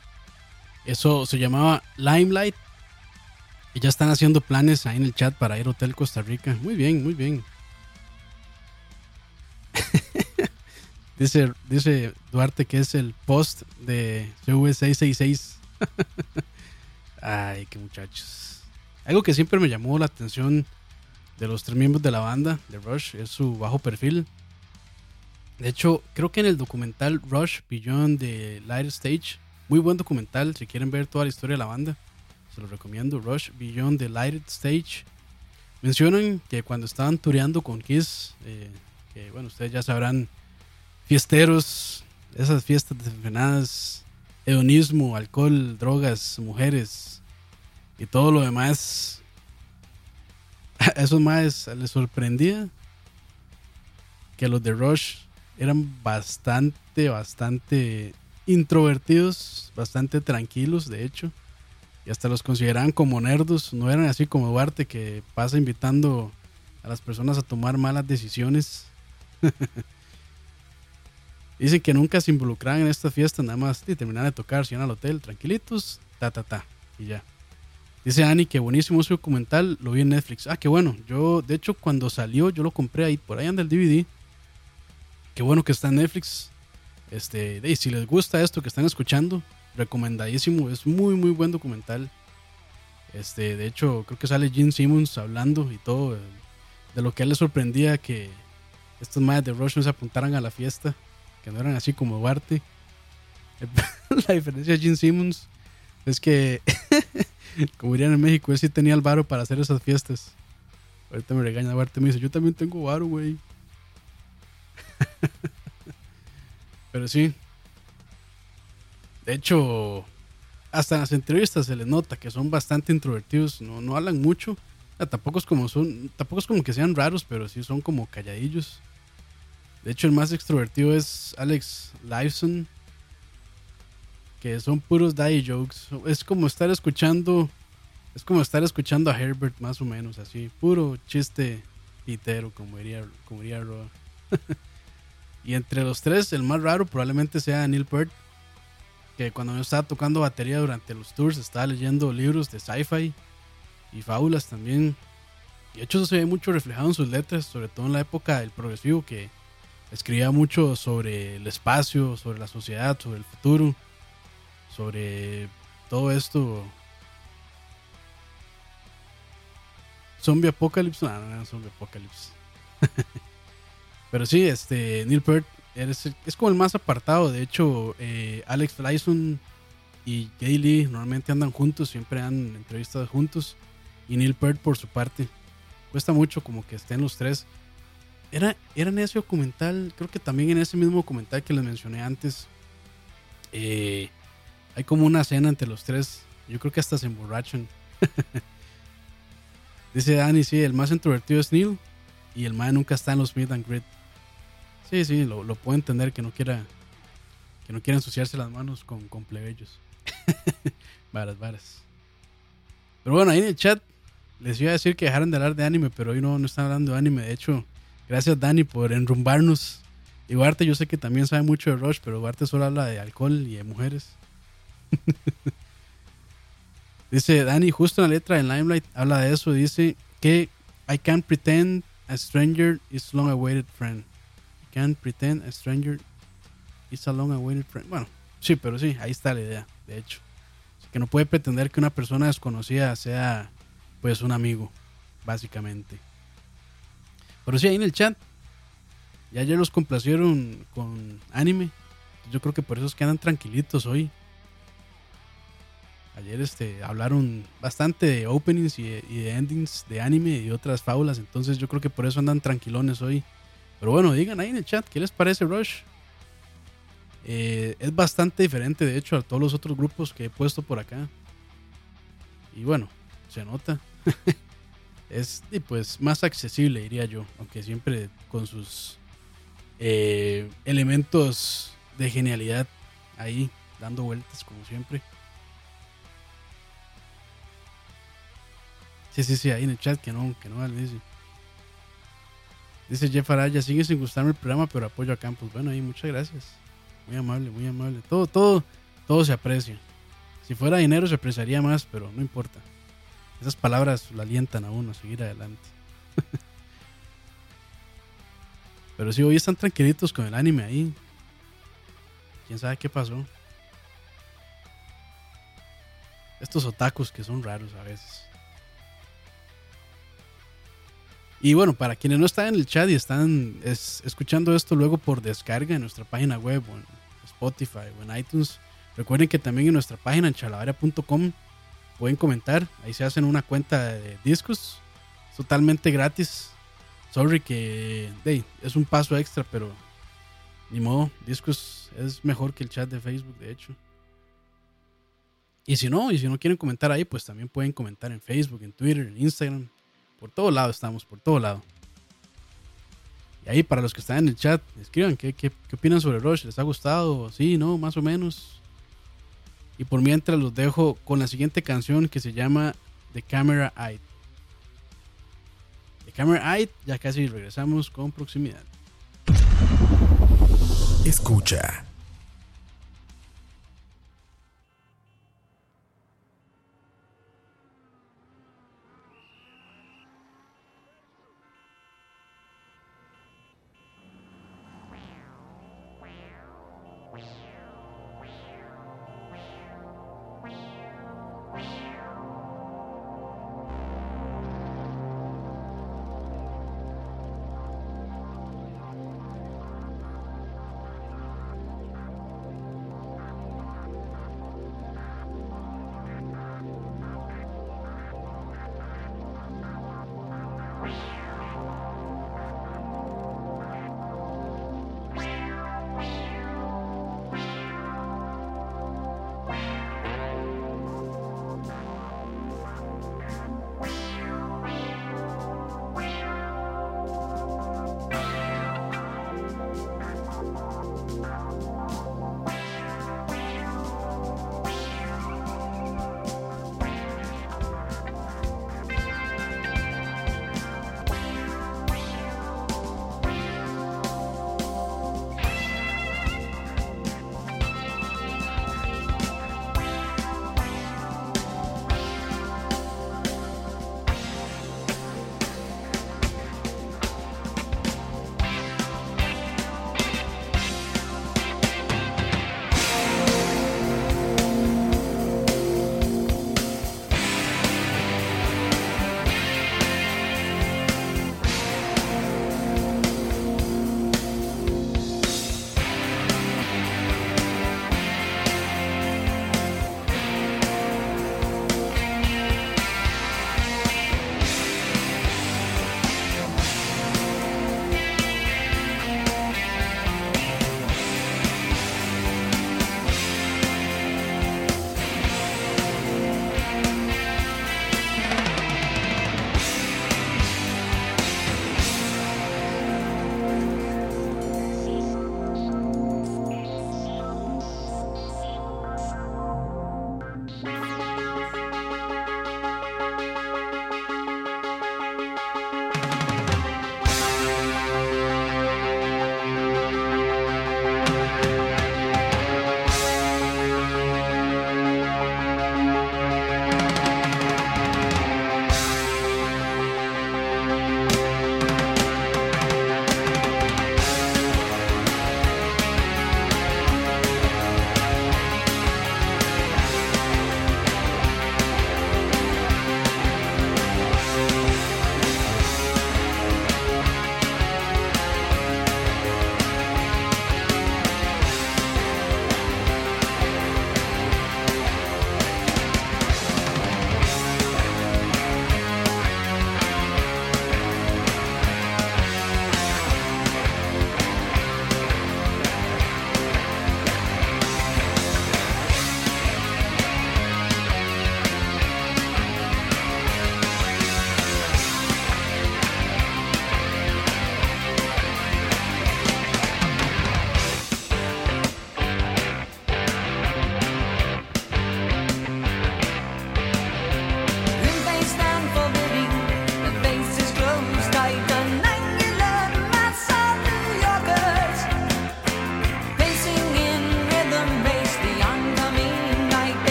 Eso se llamaba Limelight. Y ya están haciendo planes ahí en el chat para ir a Hotel Costa Rica. Muy bien, muy bien. dice, dice Duarte que es el post de CV666. Ay, qué muchachos. Algo que siempre me llamó la atención de los tres miembros de la banda de Rush es su bajo perfil. De hecho, creo que en el documental Rush Beyond the Light Stage, muy buen documental, si quieren ver toda la historia de la banda, se lo recomiendo. Rush Beyond the Light Stage. Mencionan que cuando estaban tureando con Kiss, eh, que bueno, ustedes ya sabrán, fiesteros, esas fiestas desenfrenadas, hedonismo, alcohol, drogas, mujeres y todo lo demás. A esos más les sorprendía que los de Rush eran bastante, bastante introvertidos, bastante tranquilos, de hecho. Y hasta los consideraban como nerdos. No eran así como Duarte que pasa invitando a las personas a tomar malas decisiones. Dicen que nunca se involucraban en esta fiesta, nada más y terminaban de tocar, se iban al hotel, tranquilitos, ta, ta, ta, y ya. Dice Ani que buenísimo ese documental, lo vi en Netflix. Ah, qué bueno. Yo, de hecho, cuando salió, yo lo compré ahí, por ahí anda el DVD. Qué bueno que está en Netflix. Este, y si les gusta esto que están escuchando, recomendadísimo. Es muy, muy buen documental. Este, de hecho, creo que sale Gene Simmons hablando y todo eh, de lo que a él le sorprendía que estos madres de Rush no se apuntaran a la fiesta, que no eran así como Duarte. la diferencia de Gene Simmons es que, como dirían en México, él sí tenía el varo para hacer esas fiestas. Ahorita me regaña Duarte, me dice, yo también tengo varo, güey. Pero sí. De hecho, hasta en las entrevistas se les nota que son bastante introvertidos, no, no hablan mucho. tampoco es como son, tampoco es como que sean raros, pero sí son como calladillos. De hecho, el más extrovertido es Alex Lifeson, que son puros daddy jokes. Es como estar escuchando, es como estar escuchando a Herbert más o menos, así, puro chiste pitero, como diría, como diría Roa. y entre los tres, el más raro probablemente sea Neil Peart, que cuando yo estaba tocando batería durante los tours, estaba leyendo libros de sci-fi y fábulas también. Y de hecho eso se ve mucho reflejado en sus letras, sobre todo en la época del progresivo, que escribía mucho sobre el espacio, sobre la sociedad, sobre el futuro, sobre todo esto. Zombie Apocalypse, no, no, no, Zombie Apocalypse. Pero sí, este, Neil Peart es como el más apartado. De hecho, eh, Alex Flyson y Jay Lee normalmente andan juntos, siempre han entrevistas juntos. Y Neil Peart por su parte. Cuesta mucho como que estén los tres. Era, era en ese documental, creo que también en ese mismo documental que les mencioné antes. Eh, hay como una cena entre los tres. Yo creo que hasta se emborrachan. Dice Danny, sí, el más introvertido es Neil. Y el más nunca está en los Meet and Greet. Sí, sí, lo, puedo entender que no quiera que no quiera ensuciarse las manos con, con plebeyos. varas, varas. Pero bueno, ahí en el chat les iba a decir que dejaran de hablar de anime, pero hoy no, no están hablando de anime. De hecho, gracias Dani por enrumbarnos. Y Duarte, yo sé que también sabe mucho de Rush, pero Duarte solo habla de alcohol y de mujeres. dice Dani, justo en la letra de Limelight habla de eso. Dice que I can't pretend a stranger is long awaited friend can't pretend a stranger is a long awaited friend. Bueno, sí, pero sí, ahí está la idea, de hecho. que no puede pretender que una persona desconocida sea, pues, un amigo, básicamente. Pero sí, ahí en el chat, ya ayer los complacieron con anime. Yo creo que por eso es que andan tranquilitos hoy. Ayer este, hablaron bastante de openings y de endings de anime y otras fábulas. Entonces yo creo que por eso andan tranquilones hoy. Pero bueno, digan ahí en el chat qué les parece Rush. Eh, es bastante diferente, de hecho, a todos los otros grupos que he puesto por acá. Y bueno, se nota. es pues más accesible, diría yo. Aunque siempre con sus eh, elementos de genialidad ahí dando vueltas, como siempre. Sí, sí, sí, ahí en el chat que no, que no, dice. Dice Jeff Araya, sigue sin gustarme el programa, pero apoyo a Campos. Bueno, ahí muchas gracias. Muy amable, muy amable. Todo, todo, todo se aprecia. Si fuera dinero se apreciaría más, pero no importa. Esas palabras lo alientan a uno a seguir adelante. pero si hoy están tranquilitos con el anime ahí. Quién sabe qué pasó. Estos otakus que son raros a veces. Y bueno, para quienes no están en el chat y están escuchando esto luego por descarga en nuestra página web o en Spotify o en iTunes, recuerden que también en nuestra página en chalabaria.com pueden comentar. Ahí se hacen una cuenta de discos totalmente gratis. Sorry que es un paso extra, pero ni modo, discos es mejor que el chat de Facebook, de hecho. Y si no, y si no quieren comentar ahí, pues también pueden comentar en Facebook, en Twitter, en Instagram, por todo lado estamos, por todo lado. Y ahí para los que están en el chat, escriban qué, qué, opinan sobre Rush. ¿Les ha gustado? Sí, no, más o menos. Y por mientras los dejo con la siguiente canción que se llama The Camera Eye. The Camera Eye, ya casi regresamos con proximidad. Escucha.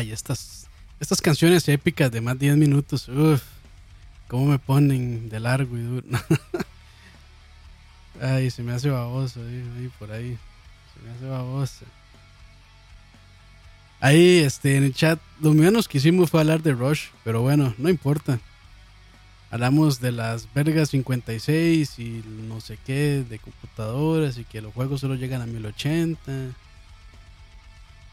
Ay, estas, estas canciones épicas de más de 10 minutos. Uf, cómo me ponen de largo y duro. Ay, se me hace baboso ahí, ahí, por ahí. Se me hace baboso. Ahí, este, en el chat, lo menos que hicimos fue hablar de Rush, pero bueno, no importa. Hablamos de las vergas 56 y no sé qué, de computadoras y que los juegos solo llegan a 1080.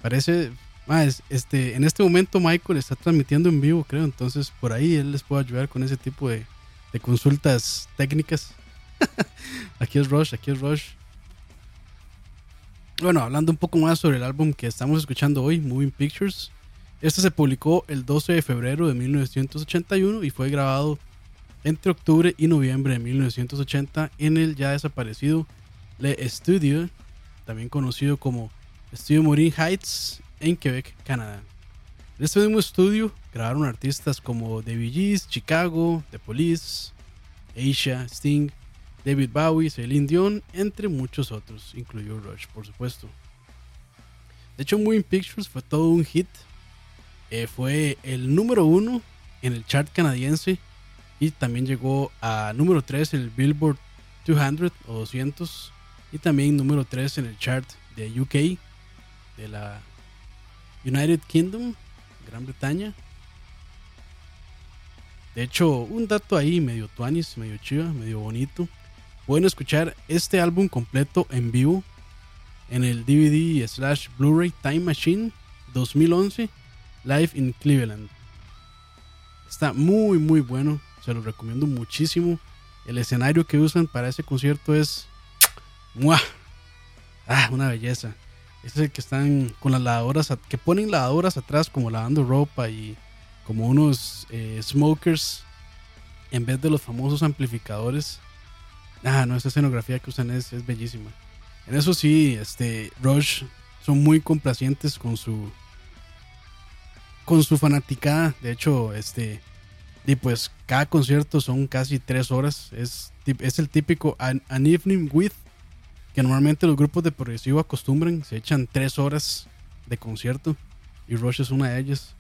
Parece, es- este, en este momento Michael está transmitiendo en vivo, creo, entonces por ahí él les puede ayudar con ese tipo de, de consultas técnicas. aquí es Rush, aquí es Rush. Bueno, hablando un poco más sobre el álbum que estamos escuchando hoy, Moving Pictures. Este se publicó el 12 de febrero de 1981 y fue grabado entre octubre y noviembre de 1980 en el ya desaparecido Le Studio, también conocido como Studio Morin Heights en Quebec, Canadá. En este mismo estudio grabaron artistas como The Gees, Chicago, The Police, Asia, Sting, David Bowie, Celine Dion, entre muchos otros, incluyó Rush, por supuesto. De hecho, Moving Pictures fue todo un hit. Eh, fue el número uno en el chart canadiense y también llegó a número 3 en el Billboard 200 o 200 y también número 3 en el chart de UK de la United Kingdom, Gran Bretaña. De hecho, un dato ahí medio tuanis, medio chiva, medio bonito. Pueden escuchar este álbum completo en vivo en el DVD slash Blu-ray Time Machine 2011 Live in Cleveland. Está muy muy bueno, se lo recomiendo muchísimo. El escenario que usan para ese concierto es ¡mua! Ah, una belleza. Este es el que están con las lavadoras, que ponen lavadoras atrás como lavando ropa y como unos eh, smokers en vez de los famosos amplificadores. Ah, no, esa escenografía que usan es, es bellísima. En eso sí, este, Rush son muy complacientes con su con su fanaticada. De hecho, este, y pues cada concierto son casi tres horas. Es, es el típico an, an evening with que normalmente los grupos de progresivo acostumbran. Se echan tres horas de concierto y Rush es una de ellas.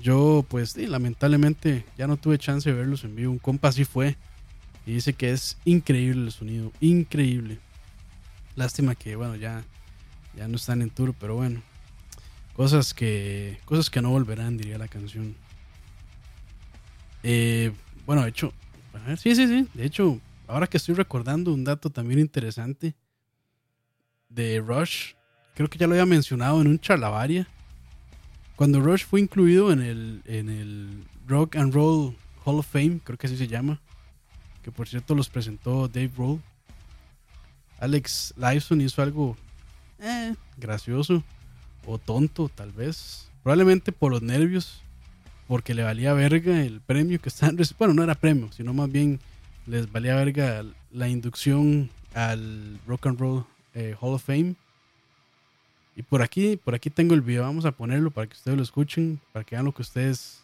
Yo, pues, sí, lamentablemente ya no tuve chance de verlos en vivo. Un compa sí fue y dice que es increíble el sonido, increíble. Lástima que, bueno, ya, ya no están en tour, pero bueno. Cosas que, cosas que no volverán, diría la canción. Eh, bueno, de hecho, sí, sí, sí. De hecho, ahora que estoy recordando un dato también interesante de Rush, creo que ya lo había mencionado en un charlavaria. Cuando Rush fue incluido en el, en el Rock and Roll Hall of Fame, creo que así se llama, que por cierto los presentó Dave Roll. Alex Lifeson hizo algo eh, gracioso o tonto, tal vez. Probablemente por los nervios, porque le valía verga el premio que están Bueno, no era premio, sino más bien les valía verga la inducción al Rock and Roll eh, Hall of Fame. Y por aquí, por aquí tengo el video, vamos a ponerlo para que ustedes lo escuchen, para que vean lo que ustedes,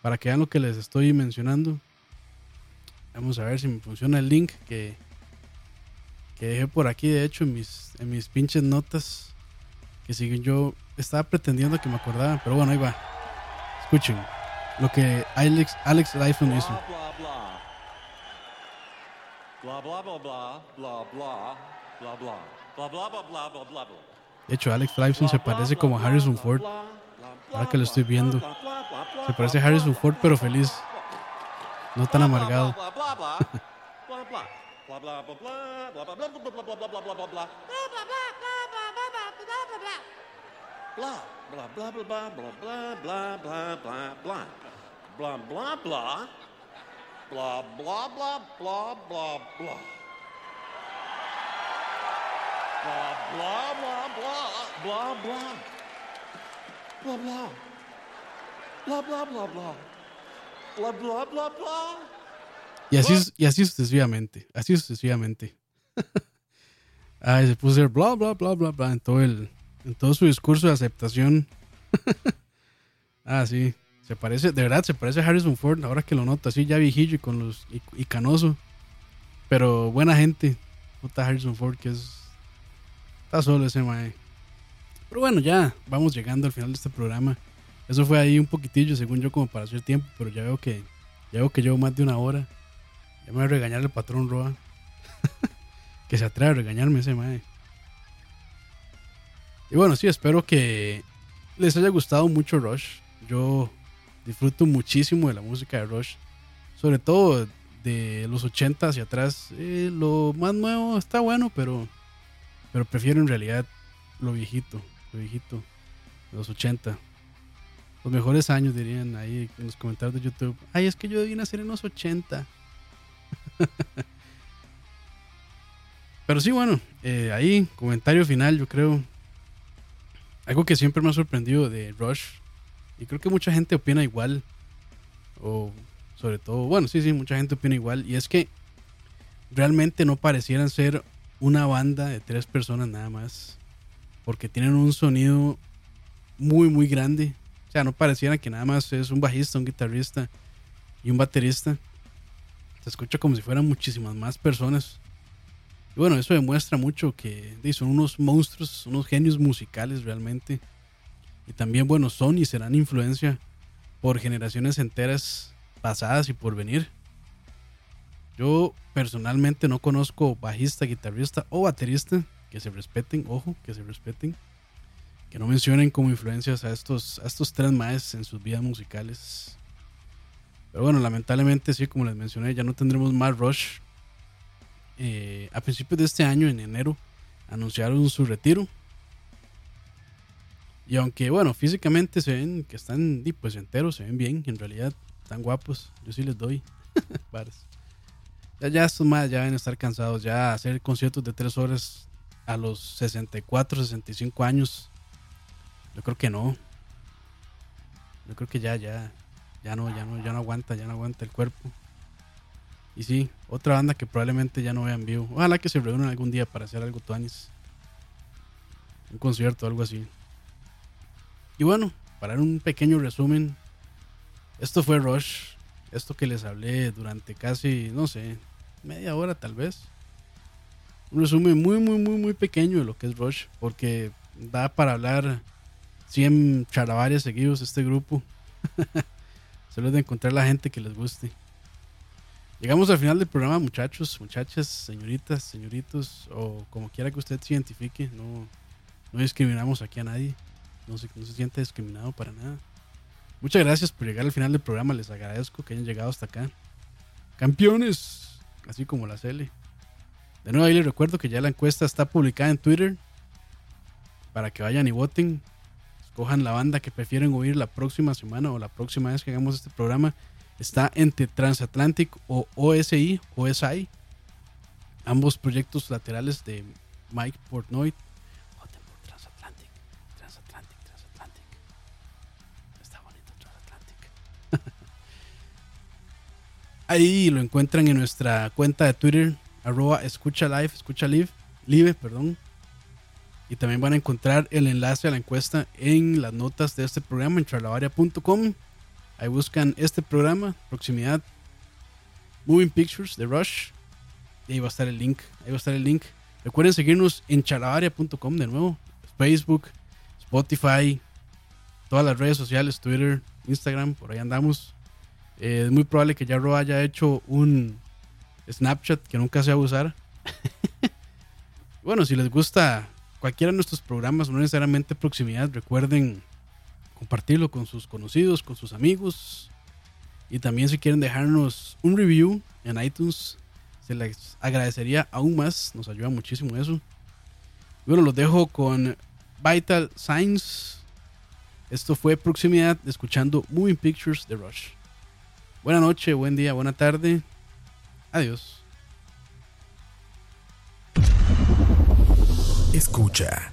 para que vean lo que les estoy mencionando. Vamos a ver si me funciona el link que, que dejé por aquí, de hecho, en mis, en mis pinches notas. Que siguen yo, estaba pretendiendo que me acordaba, pero bueno, ahí va. Escuchen lo que Alex, Alex hizo. blah, blah, blah, blah, blah, blah. blah, blah. De hecho, Alex Lifeson se parece como a Harrison Ford. Ahora que lo estoy viendo. Se parece a Harrison Ford, pero feliz. No tan amargado. Blah blah blah blah blah blah blah blah blah, blah, blah, blah, blah, blah. Blah, blah. Blah, blah, blah, blah. Blah, blah, blah, blah. Y así, y así sucesivamente, así sucesivamente. Ay, se puso a bla, bla, bla, bla, bla en todo, el, en todo su discurso de aceptación. ah, sí, se parece, de verdad, se parece a Harrison Ford, ahora que lo noto, así ya viejillo y, con los, y, y canoso. Pero buena gente, puta Harrison Ford, que es Está solo ese mae. Pero bueno, ya vamos llegando al final de este programa. Eso fue ahí un poquitillo, según yo, como para hacer tiempo, pero ya veo que ya veo que llevo más de una hora. Ya me voy a regañar el patrón Roa. que se atreve a regañarme ese mae. Y bueno, sí, espero que les haya gustado mucho Rush. Yo disfruto muchísimo de la música de Rush. Sobre todo de los 80 hacia atrás. Eh, lo más nuevo está bueno, pero, pero prefiero en realidad lo viejito. Lo viejito. Los 80. Los mejores años dirían ahí en los comentarios de YouTube. Ay, es que yo debí nacer en los 80. Pero sí, bueno, eh, ahí, comentario final, yo creo. Algo que siempre me ha sorprendido de Rush. Y creo que mucha gente opina igual. O sobre todo, bueno, sí, sí, mucha gente opina igual. Y es que realmente no parecieran ser una banda de tres personas nada más. Porque tienen un sonido muy, muy grande. O sea, no pareciera que nada más es un bajista, un guitarrista y un baterista. Se escucha como si fueran muchísimas más personas. Y bueno, eso demuestra mucho que son unos monstruos, unos genios musicales realmente. Y también, bueno, son y serán influencia por generaciones enteras pasadas y por venir. Yo personalmente no conozco bajista, guitarrista o baterista que se respeten, ojo, que se respeten, que no mencionen como influencias a estos, a estos tres maes en sus vidas musicales. Pero bueno, lamentablemente sí, como les mencioné, ya no tendremos más Rush. Eh, a principios de este año, en enero, anunciaron su retiro. Y aunque, bueno, físicamente se ven que están pues enteros, se ven bien, en realidad están guapos. Yo sí les doy. ya, ya estos más ya deben estar cansados. Ya hacer conciertos de tres horas a los 64, 65 años. Yo creo que no. Yo creo que ya, ya, ya no, ya no, ya no aguanta, ya no aguanta el cuerpo. Y sí, otra banda que probablemente ya no vean vivo. Ojalá que se reúnan algún día para hacer algo tuanis. Un concierto algo así. Y bueno, para un pequeño resumen, esto fue Rush. Esto que les hablé durante casi, no sé, media hora tal vez. Un resumen muy, muy, muy, muy pequeño de lo que es Rush. Porque da para hablar 100 charavares seguidos este grupo. Solo de encontrar la gente que les guste. Llegamos al final del programa, muchachos, muchachas, señoritas, señoritos, o como quiera que usted se identifique. No, no discriminamos aquí a nadie. No se, no se siente discriminado para nada. Muchas gracias por llegar al final del programa. Les agradezco que hayan llegado hasta acá. Campeones, así como la Cele. De nuevo, ahí les recuerdo que ya la encuesta está publicada en Twitter. Para que vayan y voten. Escojan la banda que prefieren oír la próxima semana o la próxima vez que hagamos este programa está entre Transatlantic o OSI, OSI, ambos proyectos laterales de Mike Portnoy. Ahí lo encuentran en nuestra cuenta de Twitter, arroba escucha live, escucha live, perdón. Y también van a encontrar el enlace a la encuesta en las notas de este programa en charlavaria.com. Ahí buscan este programa, proximidad, Moving Pictures de Rush. Y ahí va a estar el link. Ahí va a estar el link. Recuerden seguirnos en charlavaria.com de nuevo. Facebook, Spotify, todas las redes sociales, Twitter, Instagram, por ahí andamos. Eh, es muy probable que ya Ro haya hecho un Snapchat que nunca se va a usar. bueno, si les gusta cualquiera de nuestros programas, no necesariamente proximidad, recuerden compartirlo con sus conocidos, con sus amigos. Y también si quieren dejarnos un review en iTunes, se les agradecería aún más. Nos ayuda muchísimo eso. Bueno, los dejo con Vital Signs. Esto fue Proximidad, escuchando Moving Pictures de Rush. Buena noche, buen día, buena tarde. Adiós. Escucha.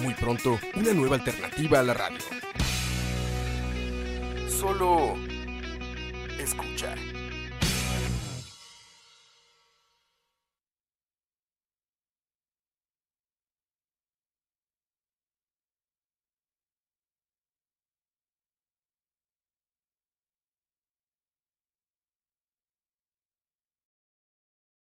Muy pronto, una nueva alternativa a la radio. Solo escucha.